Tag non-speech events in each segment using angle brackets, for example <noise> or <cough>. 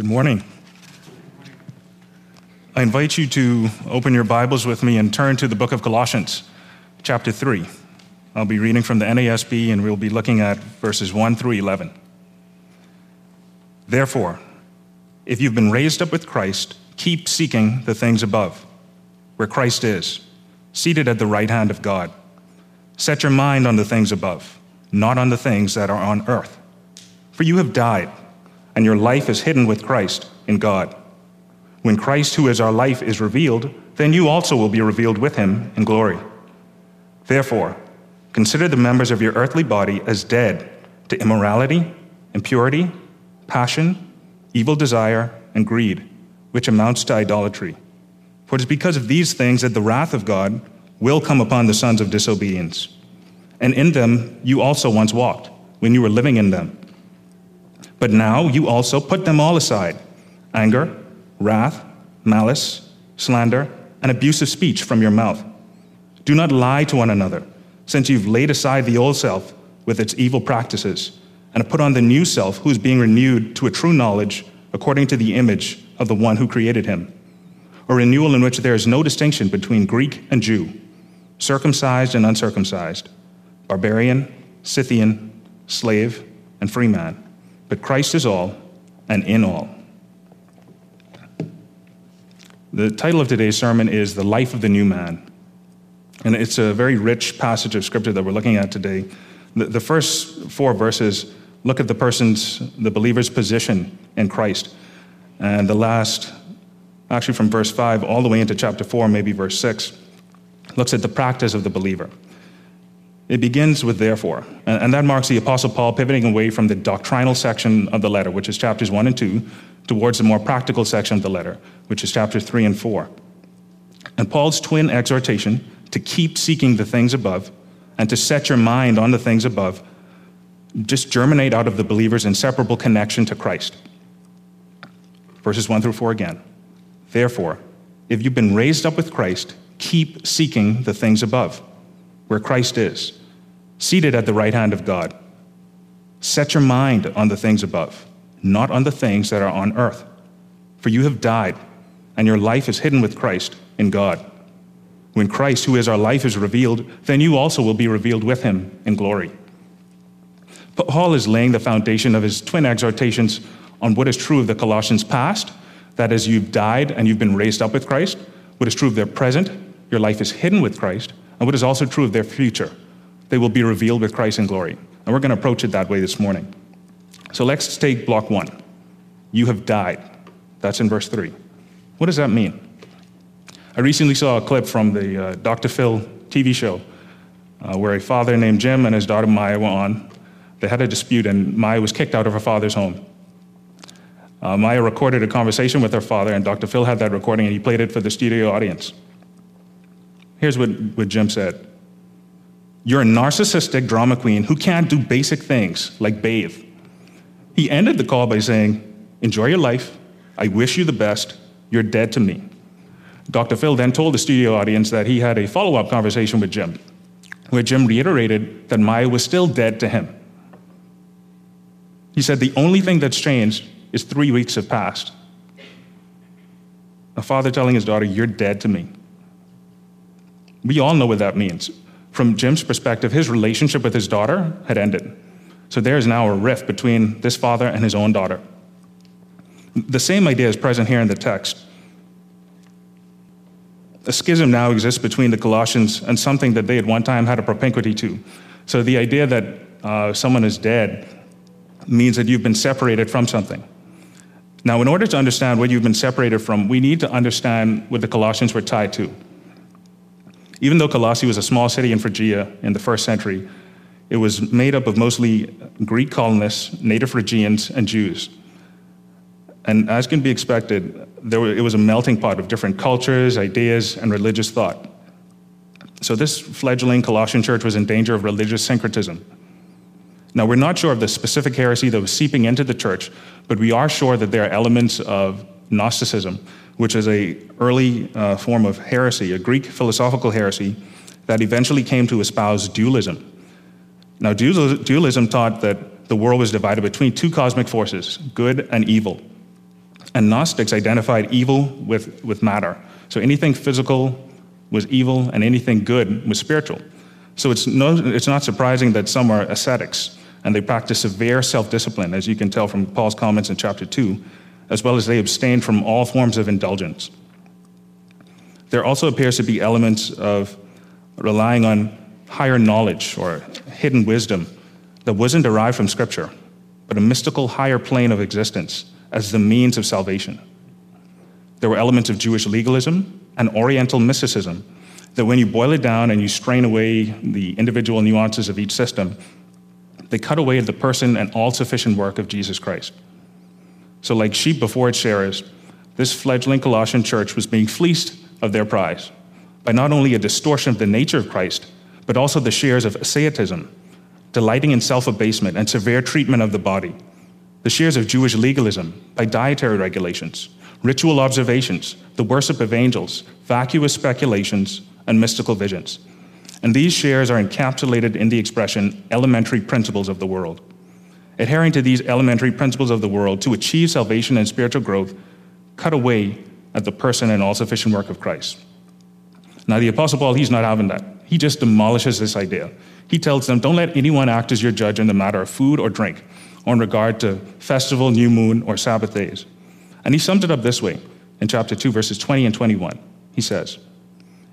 Good morning. I invite you to open your Bibles with me and turn to the book of Colossians, chapter 3. I'll be reading from the NASB and we'll be looking at verses 1 through 11. Therefore, if you've been raised up with Christ, keep seeking the things above, where Christ is, seated at the right hand of God. Set your mind on the things above, not on the things that are on earth. For you have died, and your life is hidden with Christ in God. When Christ, who is our life, is revealed, then you also will be revealed with him in glory. Therefore, consider the members of your earthly body as dead to immorality, impurity, passion, evil desire, and greed, which amounts to idolatry. For it is because of these things that the wrath of God will come upon the sons of disobedience. And in them you also once walked, when you were living in them. But now you also put them all aside anger, wrath, malice, slander, and abusive speech from your mouth. Do not lie to one another, since you've laid aside the old self with its evil practices, and have put on the new self, who is being renewed to a true knowledge according to the image of the one who created him. A renewal in which there is no distinction between Greek and Jew, circumcised and uncircumcised, barbarian, Scythian, slave, and free man. But Christ is all and in all. The title of today's sermon is The Life of the New Man. And it's a very rich passage of scripture that we're looking at today. The, the first four verses look at the person's, the believer's position in Christ. And the last, actually from verse 5 all the way into chapter 4, maybe verse 6, looks at the practice of the believer. It begins with therefore, and that marks the Apostle Paul pivoting away from the doctrinal section of the letter, which is chapters 1 and 2, towards the more practical section of the letter, which is chapters 3 and 4. And Paul's twin exhortation to keep seeking the things above and to set your mind on the things above just germinate out of the believer's inseparable connection to Christ. Verses 1 through 4 again. Therefore, if you've been raised up with Christ, keep seeking the things above, where Christ is, seated at the right hand of God. Set your mind on the things above not on the things that are on earth. For you have died, and your life is hidden with Christ in God. When Christ, who is our life, is revealed, then you also will be revealed with him in glory. Paul is laying the foundation of his twin exhortations on what is true of the Colossians' past, that is, you've died and you've been raised up with Christ, what is true of their present, your life is hidden with Christ, and what is also true of their future, they will be revealed with Christ in glory. And we're going to approach it that way this morning. So let's take block one. You have died. That's in verse three. What does that mean? I recently saw a clip from the uh, Dr. Phil TV show uh, where a father named Jim and his daughter Maya were on. They had a dispute, and Maya was kicked out of her father's home. Uh, Maya recorded a conversation with her father, and Dr. Phil had that recording, and he played it for the studio audience. Here's what, what Jim said You're a narcissistic drama queen who can't do basic things like bathe. He ended the call by saying, Enjoy your life. I wish you the best. You're dead to me. Dr. Phil then told the studio audience that he had a follow up conversation with Jim, where Jim reiterated that Maya was still dead to him. He said, The only thing that's changed is three weeks have passed. A father telling his daughter, You're dead to me. We all know what that means. From Jim's perspective, his relationship with his daughter had ended. So there is now a rift between this father and his own daughter. The same idea is present here in the text. A schism now exists between the Colossians and something that they at one time had a propinquity to. So the idea that uh, someone is dead means that you've been separated from something. Now, in order to understand what you've been separated from, we need to understand what the Colossians were tied to. Even though Colossae was a small city in Phrygia in the first century, it was made up of mostly Greek colonists, native Phrygians, and Jews. And as can be expected, there were, it was a melting pot of different cultures, ideas, and religious thought. So this fledgling Colossian church was in danger of religious syncretism. Now, we're not sure of the specific heresy that was seeping into the church, but we are sure that there are elements of Gnosticism, which is a early uh, form of heresy, a Greek philosophical heresy that eventually came to espouse dualism, now, dualism taught that the world was divided between two cosmic forces, good and evil. And Gnostics identified evil with, with matter. So anything physical was evil, and anything good was spiritual. So it's, no, it's not surprising that some are ascetics, and they practice severe self discipline, as you can tell from Paul's comments in chapter 2, as well as they abstain from all forms of indulgence. There also appears to be elements of relying on higher knowledge or hidden wisdom that wasn't derived from Scripture, but a mystical higher plane of existence as the means of salvation. There were elements of Jewish legalism and Oriental mysticism that, when you boil it down and you strain away the individual nuances of each system, they cut away the person and all sufficient work of Jesus Christ. So, like sheep before its shearers, this fledgling Colossian church was being fleeced of their prize by not only a distortion of the nature of Christ, but also the shares of asceticism, delighting in self abasement and severe treatment of the body, the shares of Jewish legalism by dietary regulations, ritual observations, the worship of angels, vacuous speculations, and mystical visions. And these shares are encapsulated in the expression elementary principles of the world. Adhering to these elementary principles of the world to achieve salvation and spiritual growth cut away at the person and all sufficient work of Christ. Now, the Apostle Paul, he's not having that. He just demolishes this idea. He tells them, Don't let anyone act as your judge in the matter of food or drink, or in regard to festival, new moon, or Sabbath days. And he sums it up this way in chapter 2, verses 20 and 21. He says,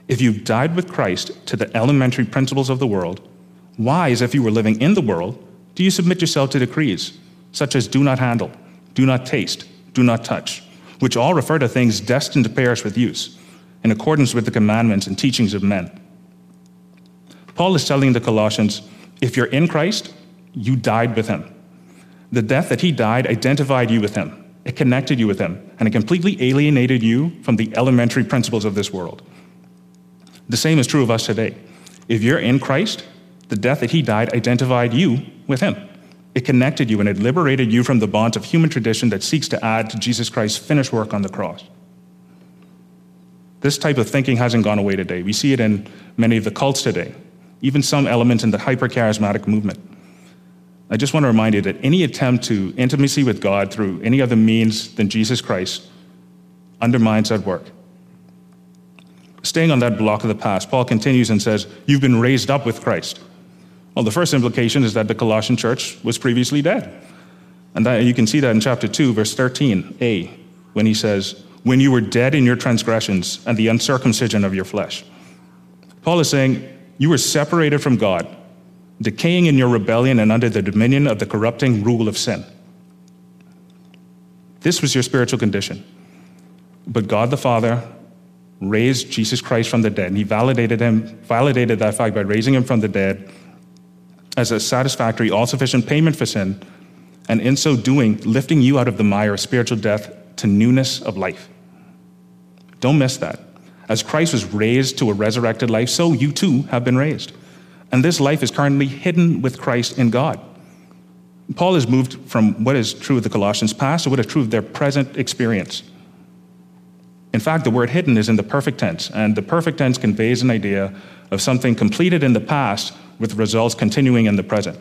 If you've died with Christ to the elementary principles of the world, why, as if you were living in the world, do you submit yourself to decrees such as do not handle, do not taste, do not touch, which all refer to things destined to perish with use, in accordance with the commandments and teachings of men? Paul is telling the Colossians if you're in Christ, you died with him. The death that he died identified you with him, it connected you with him, and it completely alienated you from the elementary principles of this world. The same is true of us today. If you're in Christ, the death that he died identified you with him. It connected you and it liberated you from the bonds of human tradition that seeks to add to Jesus Christ's finished work on the cross. This type of thinking hasn't gone away today. We see it in many of the cults today, even some elements in the hyper charismatic movement. I just want to remind you that any attempt to intimacy with God through any other means than Jesus Christ undermines that work. Staying on that block of the past, Paul continues and says, You've been raised up with Christ. Well, the first implication is that the Colossian church was previously dead. And that, you can see that in chapter 2, verse 13a, when he says, When you were dead in your transgressions and the uncircumcision of your flesh. Paul is saying, You were separated from God decaying in your rebellion and under the dominion of the corrupting rule of sin. This was your spiritual condition. But God the Father raised Jesus Christ from the dead, and He validated him, validated that fact by raising him from the dead as a satisfactory, all sufficient payment for sin, and in so doing, lifting you out of the mire of spiritual death to newness of life. Don't miss that. As Christ was raised to a resurrected life, so you too have been raised and this life is currently hidden with Christ in God. Paul has moved from what is true of the Colossians' past to what is true of their present experience. In fact, the word hidden is in the perfect tense, and the perfect tense conveys an idea of something completed in the past with results continuing in the present.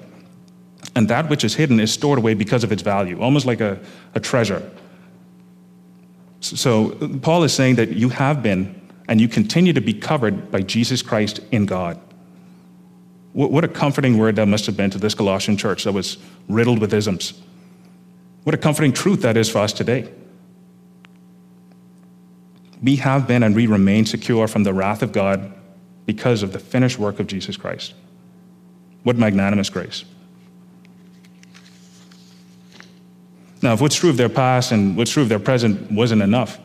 And that which is hidden is stored away because of its value, almost like a, a treasure. So, Paul is saying that you have been and you continue to be covered by Jesus Christ in God. What a comforting word that must have been to this Colossian church that was riddled with isms. What a comforting truth that is for us today. We have been and we remain secure from the wrath of God because of the finished work of Jesus Christ. What magnanimous grace. Now, if what's true of their past and what's true of their present wasn't enough,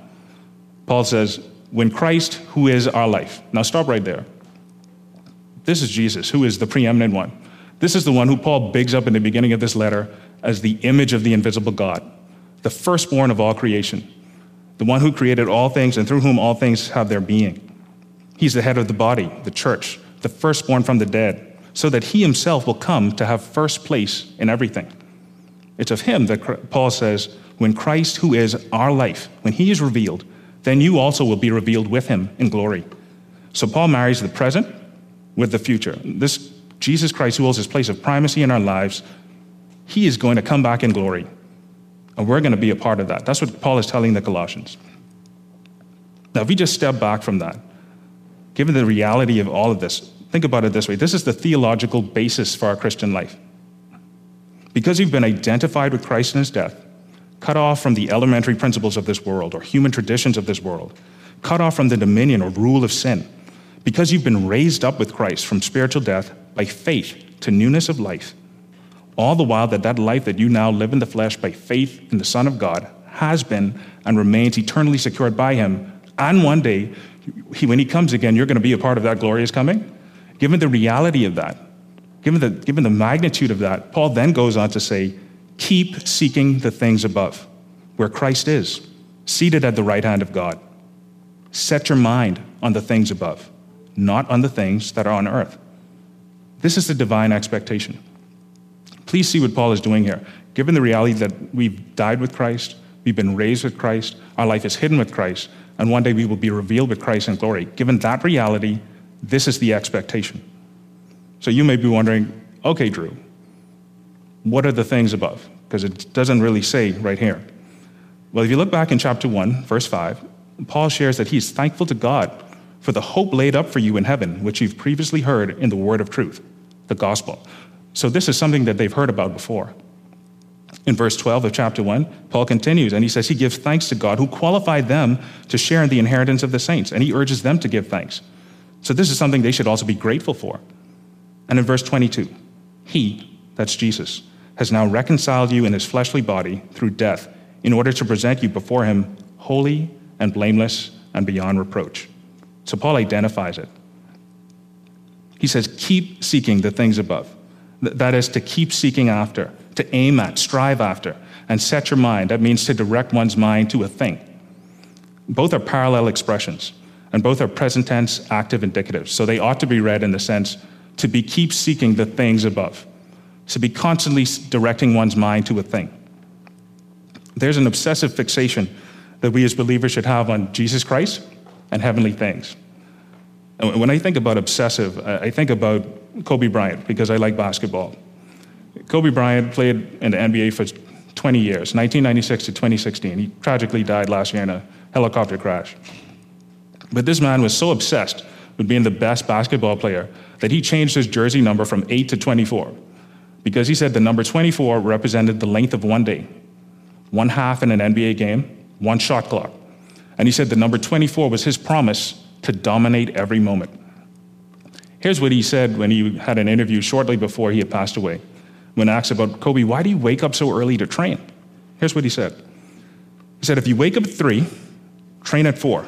Paul says, when Christ, who is our life. Now, stop right there. This is Jesus, who is the preeminent one. This is the one who Paul bigs up in the beginning of this letter as the image of the invisible God, the firstborn of all creation, the one who created all things and through whom all things have their being. He's the head of the body, the church, the firstborn from the dead, so that he himself will come to have first place in everything. It's of him that Paul says, when Christ, who is our life, when he is revealed, then you also will be revealed with him in glory. So Paul marries the present with the future. This Jesus Christ, who holds his place of primacy in our lives, he is going to come back in glory. And we're going to be a part of that. That's what Paul is telling the Colossians. Now, if we just step back from that, given the reality of all of this, think about it this way this is the theological basis for our Christian life. Because you've been identified with Christ in his death, cut off from the elementary principles of this world or human traditions of this world, cut off from the dominion or rule of sin, because you've been raised up with Christ from spiritual death by faith to newness of life, all the while that that life that you now live in the flesh by faith in the Son of God has been and remains eternally secured by him. And one day, he, when he comes again, you're going to be a part of that glorious coming. Given the reality of that, given the, given the magnitude of that, Paul then goes on to say, keep seeking the things above, where Christ is, seated at the right hand of God. Set your mind on the things above, not on the things that are on earth. This is the divine expectation. Please see what Paul is doing here. Given the reality that we've died with Christ, we've been raised with Christ, our life is hidden with Christ, and one day we will be revealed with Christ in glory. Given that reality, this is the expectation. So you may be wondering, okay, Drew, what are the things above? Because it doesn't really say right here. Well, if you look back in chapter 1, verse 5, Paul shares that he's thankful to God for the hope laid up for you in heaven, which you've previously heard in the word of truth, the gospel. So this is something that they've heard about before. In verse 12 of chapter 1, Paul continues and he says he gives thanks to God who qualified them to share in the inheritance of the saints, and he urges them to give thanks. So this is something they should also be grateful for. And in verse 22, he, that's Jesus, has now reconciled you in his fleshly body through death in order to present you before him holy and blameless and beyond reproach. So Paul identifies it. He says, keep seeking the things above. That is to keep seeking after, to aim at, strive after, and set your mind. That means to direct one's mind to a thing. Both are parallel expressions, and both are present tense, active indicatives. So they ought to be read in the sense to be keep seeking the things above, to be constantly directing one's mind to a thing. There's an obsessive fixation that we as believers should have on Jesus Christ and heavenly things. And when I think about obsessive, I think about Kobe Bryant because I like basketball. Kobe Bryant played in the NBA for 20 years, 1996 to 2016. He tragically died last year in a helicopter crash. But this man was so obsessed with being the best basketball player that he changed his jersey number from 8 to 24 because he said the number 24 represented the length of one day, one half in an NBA game, one shot clock. And he said the number 24 was his promise to dominate every moment. Here's what he said when he had an interview shortly before he had passed away. When asked about Kobe, why do you wake up so early to train? Here's what he said. He said, if you wake up at three, train at four.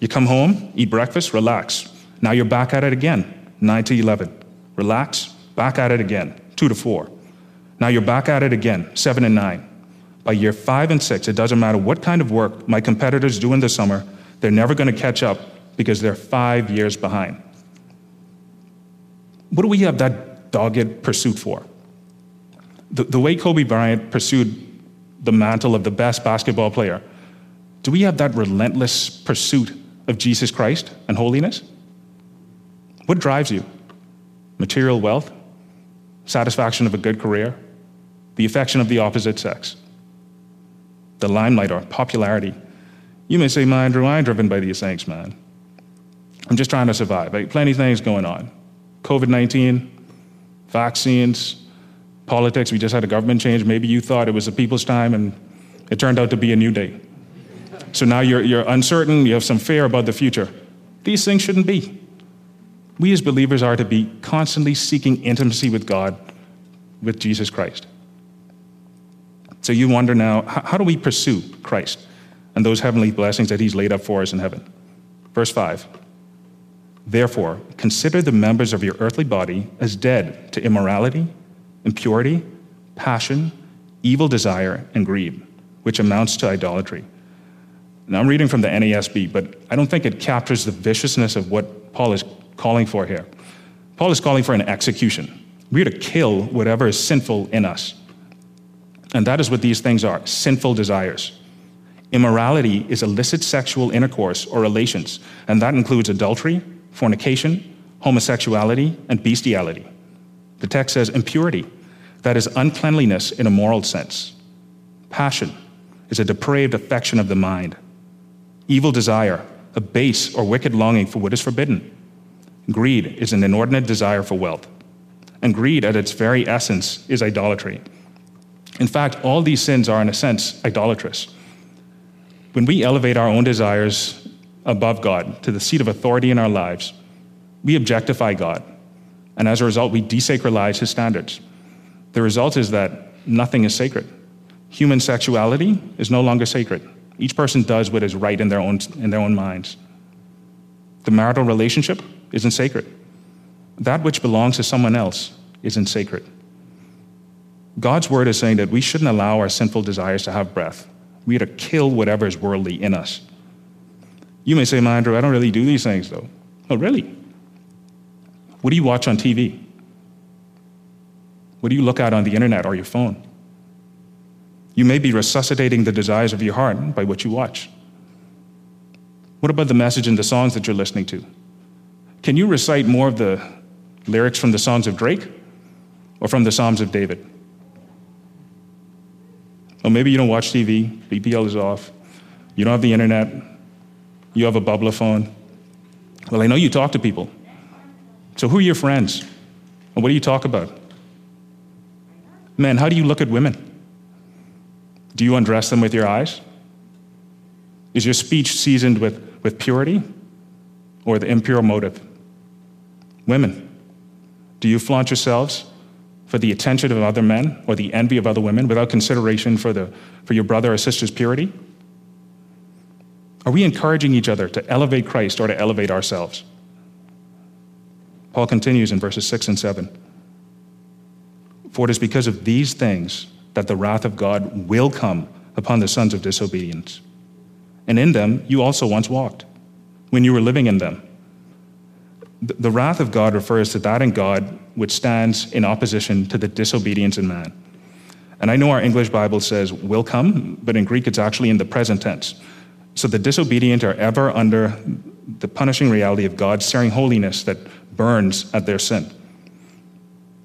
You come home, eat breakfast, relax. Now you're back at it again, 9 to 11. Relax, back at it again, 2 to 4. Now you're back at it again, 7 and 9. By year 5 and 6, it doesn't matter what kind of work my competitors do in the summer, they're never going to catch up because they're five years behind. What do we have that dogged pursuit for? The, the way Kobe Bryant pursued the mantle of the best basketball player, do we have that relentless pursuit of Jesus Christ and holiness? What drives you? Material wealth? Satisfaction of a good career? The affection of the opposite sex? The limelight or popularity? You may say, man, Drew, I driven by these things, man. I'm just trying to survive. Like, plenty of things going on. COVID 19, vaccines, politics. We just had a government change. Maybe you thought it was the people's time, and it turned out to be a new day. So now you're, you're uncertain, you have some fear about the future. These things shouldn't be. We as believers are to be constantly seeking intimacy with God, with Jesus Christ. So you wonder now, how do we pursue Christ and those heavenly blessings that He's laid up for us in heaven? Verse 5 Therefore, consider the members of your earthly body as dead to immorality, impurity, passion, evil desire, and greed, which amounts to idolatry. Now, I'm reading from the NASB, but I don't think it captures the viciousness of what Paul is calling for here. Paul is calling for an execution. We're to kill whatever is sinful in us. And that is what these things are sinful desires. Immorality is illicit sexual intercourse or relations, and that includes adultery, fornication, homosexuality, and bestiality. The text says impurity, that is uncleanliness in a moral sense. Passion is a depraved affection of the mind. Evil desire, a base or wicked longing for what is forbidden. Greed is an inordinate desire for wealth. And greed, at its very essence, is idolatry. In fact, all these sins are, in a sense, idolatrous. When we elevate our own desires above God to the seat of authority in our lives, we objectify God. And as a result, we desacralize his standards. The result is that nothing is sacred. Human sexuality is no longer sacred. Each person does what is right in their own, in their own minds. The marital relationship isn't sacred. That which belongs to someone else isn't sacred. God's word is saying that we shouldn't allow our sinful desires to have breath. We are to kill whatever is worldly in us. You may say, Andrew, I don't really do these things though. Oh, really? What do you watch on TV? What do you look at on the internet or your phone? You may be resuscitating the desires of your heart by what you watch. What about the message in the songs that you're listening to? Can you recite more of the lyrics from the songs of Drake or from the Psalms of David? Or maybe you don't watch TV, BPL is off, you don't have the internet, you have a bubbler phone. Well, I know you talk to people. So who are your friends? And what do you talk about? Men, how do you look at women? Do you undress them with your eyes? Is your speech seasoned with, with purity or the impure motive? Women, do you flaunt yourselves for the attention of other men or the envy of other women without consideration for, the, for your brother or sister's purity? Are we encouraging each other to elevate Christ or to elevate ourselves? Paul continues in verses 6 and 7. For it is because of these things that the wrath of God will come upon the sons of disobedience. And in them you also once walked, when you were living in them. The wrath of God refers to that in God which stands in opposition to the disobedience in man. And I know our English Bible says will come, but in Greek it's actually in the present tense. So the disobedient are ever under the punishing reality of God's searing holiness that burns at their sin.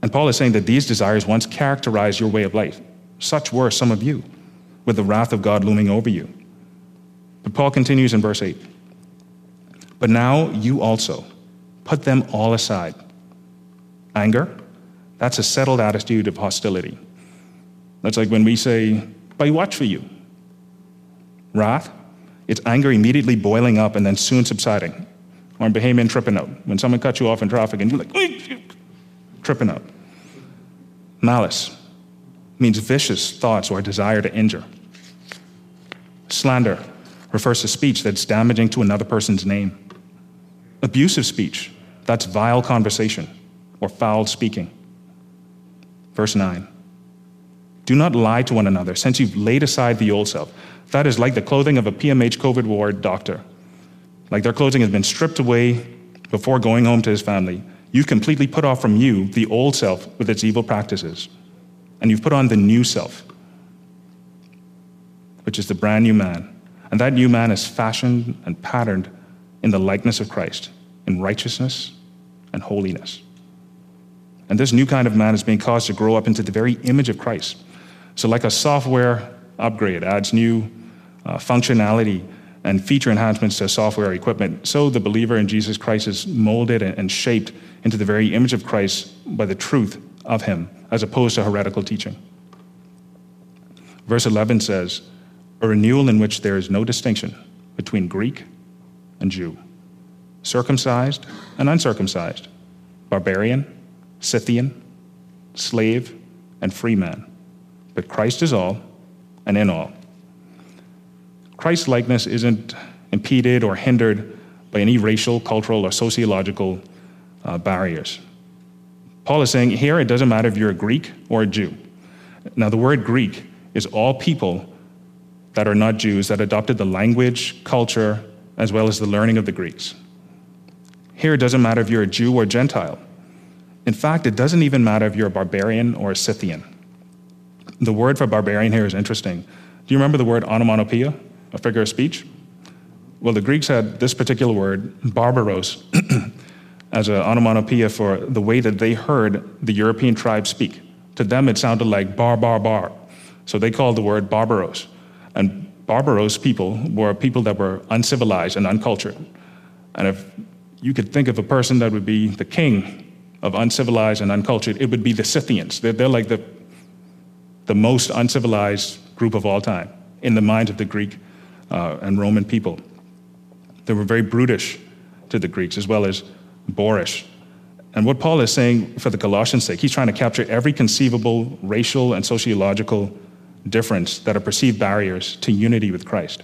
And Paul is saying that these desires once characterized your way of life. Such were some of you, with the wrath of God looming over you. But Paul continues in verse 8 But now you also Put them all aside. Anger, that's a settled attitude of hostility. That's like when we say, I watch for you. Wrath, it's anger immediately boiling up and then soon subsiding. Or in Bahamian, tripping out. When someone cuts you off in traffic and you're like, tripping out. Malice means vicious thoughts or a desire to injure. Slander refers to speech that's damaging to another person's name. Abusive speech that's vile conversation or foul speaking. Verse 9 Do not lie to one another, since you've laid aside the old self. That is like the clothing of a PMH COVID ward doctor. Like their clothing has been stripped away before going home to his family. You've completely put off from you the old self with its evil practices, and you've put on the new self, which is the brand new man. And that new man is fashioned and patterned in the likeness of Christ in righteousness and holiness. And this new kind of man is being caused to grow up into the very image of Christ. So, like a software upgrade adds new uh, functionality and feature enhancements to software equipment, so the believer in Jesus Christ is molded and shaped into the very image of Christ by the truth of him, as opposed to heretical teaching. Verse 11 says, A renewal in which there is no distinction between Greek and Jew circumcised and uncircumcised, barbarian, Scythian, slave, and free man. But Christ is all and in all. Christ's likeness isn't impeded or hindered by any racial, cultural, or sociological uh, barriers. Paul is saying here it doesn't matter if you're a Greek or a Jew. Now, the word Greek is all people that are not Jews that adopted the language, culture, as well as the learning of the Greeks. Here, it doesn't matter if you're a Jew or Gentile. In fact, it doesn't even matter if you're a barbarian or a Scythian. The word for barbarian here is interesting. Do you remember the word onomatopoeia, a figure of speech? Well, the Greeks had this particular word, barbaros, <clears throat> as an onomatopoeia for the way that they heard the European tribes speak. To them, it sounded like bar, bar, bar. So they called the word barbaros. And barbaros people were people that were uncivilized and uncultured. And if you could think of a person that would be the king of uncivilized and uncultured, it would be the Scythians. They're, they're like the, the most uncivilized group of all time in the minds of the Greek uh, and Roman people. They were very brutish to the Greeks as well as boorish. And what Paul is saying for the Colossians' sake, he's trying to capture every conceivable racial and sociological difference that are perceived barriers to unity with Christ.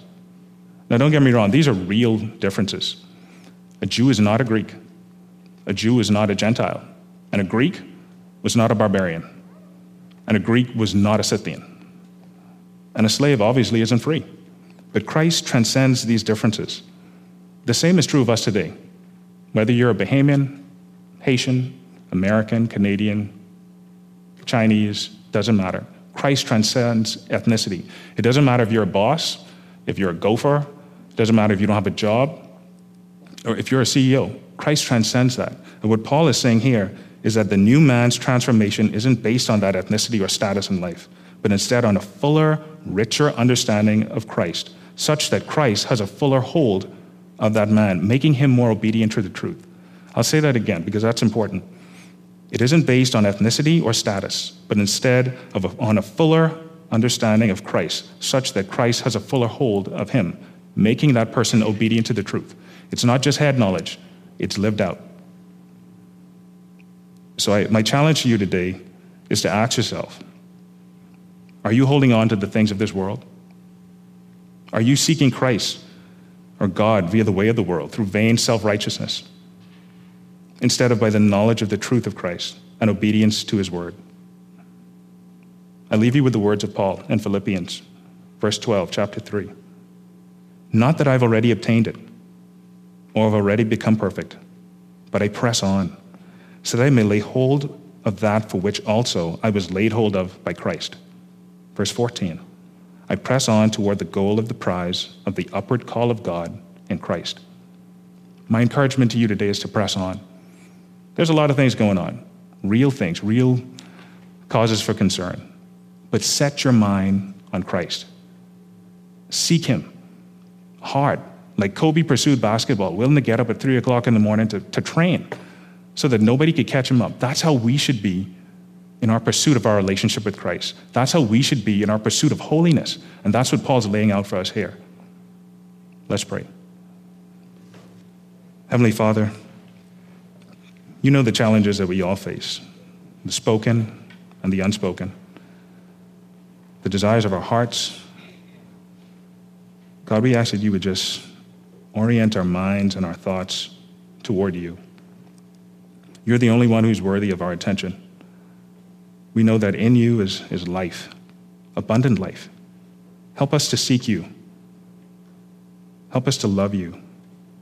Now, don't get me wrong, these are real differences. A Jew is not a Greek, a Jew is not a Gentile, and a Greek was not a barbarian, and a Greek was not a Scythian. And a slave obviously isn't free. But Christ transcends these differences. The same is true of us today. Whether you're a Bahamian, Haitian, American, Canadian, Chinese, doesn't matter. Christ transcends ethnicity. It doesn't matter if you're a boss, if you're a gopher, it doesn't matter if you don't have a job, or if you're a CEO. Christ transcends that. And what Paul is saying here is that the new man's transformation isn't based on that ethnicity or status in life, but instead on a fuller, richer understanding of Christ, such that Christ has a fuller hold of that man, making him more obedient to the truth. I'll say that again because that's important. It isn't based on ethnicity or status, but instead of a, on a fuller understanding of Christ, such that Christ has a fuller hold of him, making that person obedient to the truth. It's not just head knowledge, it's lived out. So, I, my challenge to you today is to ask yourself are you holding on to the things of this world? Are you seeking Christ or God via the way of the world through vain self righteousness instead of by the knowledge of the truth of Christ and obedience to his word? I leave you with the words of Paul in Philippians, verse 12, chapter 3. Not that I've already obtained it or have already become perfect, but I press on so that I may lay hold of that for which also I was laid hold of by Christ. Verse 14 I press on toward the goal of the prize of the upward call of God in Christ. My encouragement to you today is to press on. There's a lot of things going on, real things, real causes for concern. But set your mind on Christ. Seek Him hard. Like Kobe pursued basketball, willing to get up at 3 o'clock in the morning to, to train so that nobody could catch him up. That's how we should be in our pursuit of our relationship with Christ. That's how we should be in our pursuit of holiness. And that's what Paul's laying out for us here. Let's pray. Heavenly Father, you know the challenges that we all face the spoken and the unspoken, the desires of our hearts. God, we ask that you would just orient our minds and our thoughts toward you. You're the only one who's worthy of our attention. We know that in you is, is life, abundant life. Help us to seek you. Help us to love you,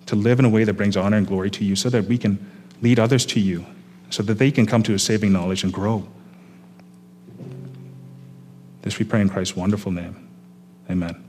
to live in a way that brings honor and glory to you so that we can lead others to you, so that they can come to a saving knowledge and grow. This we pray in Christ's wonderful name. Amen.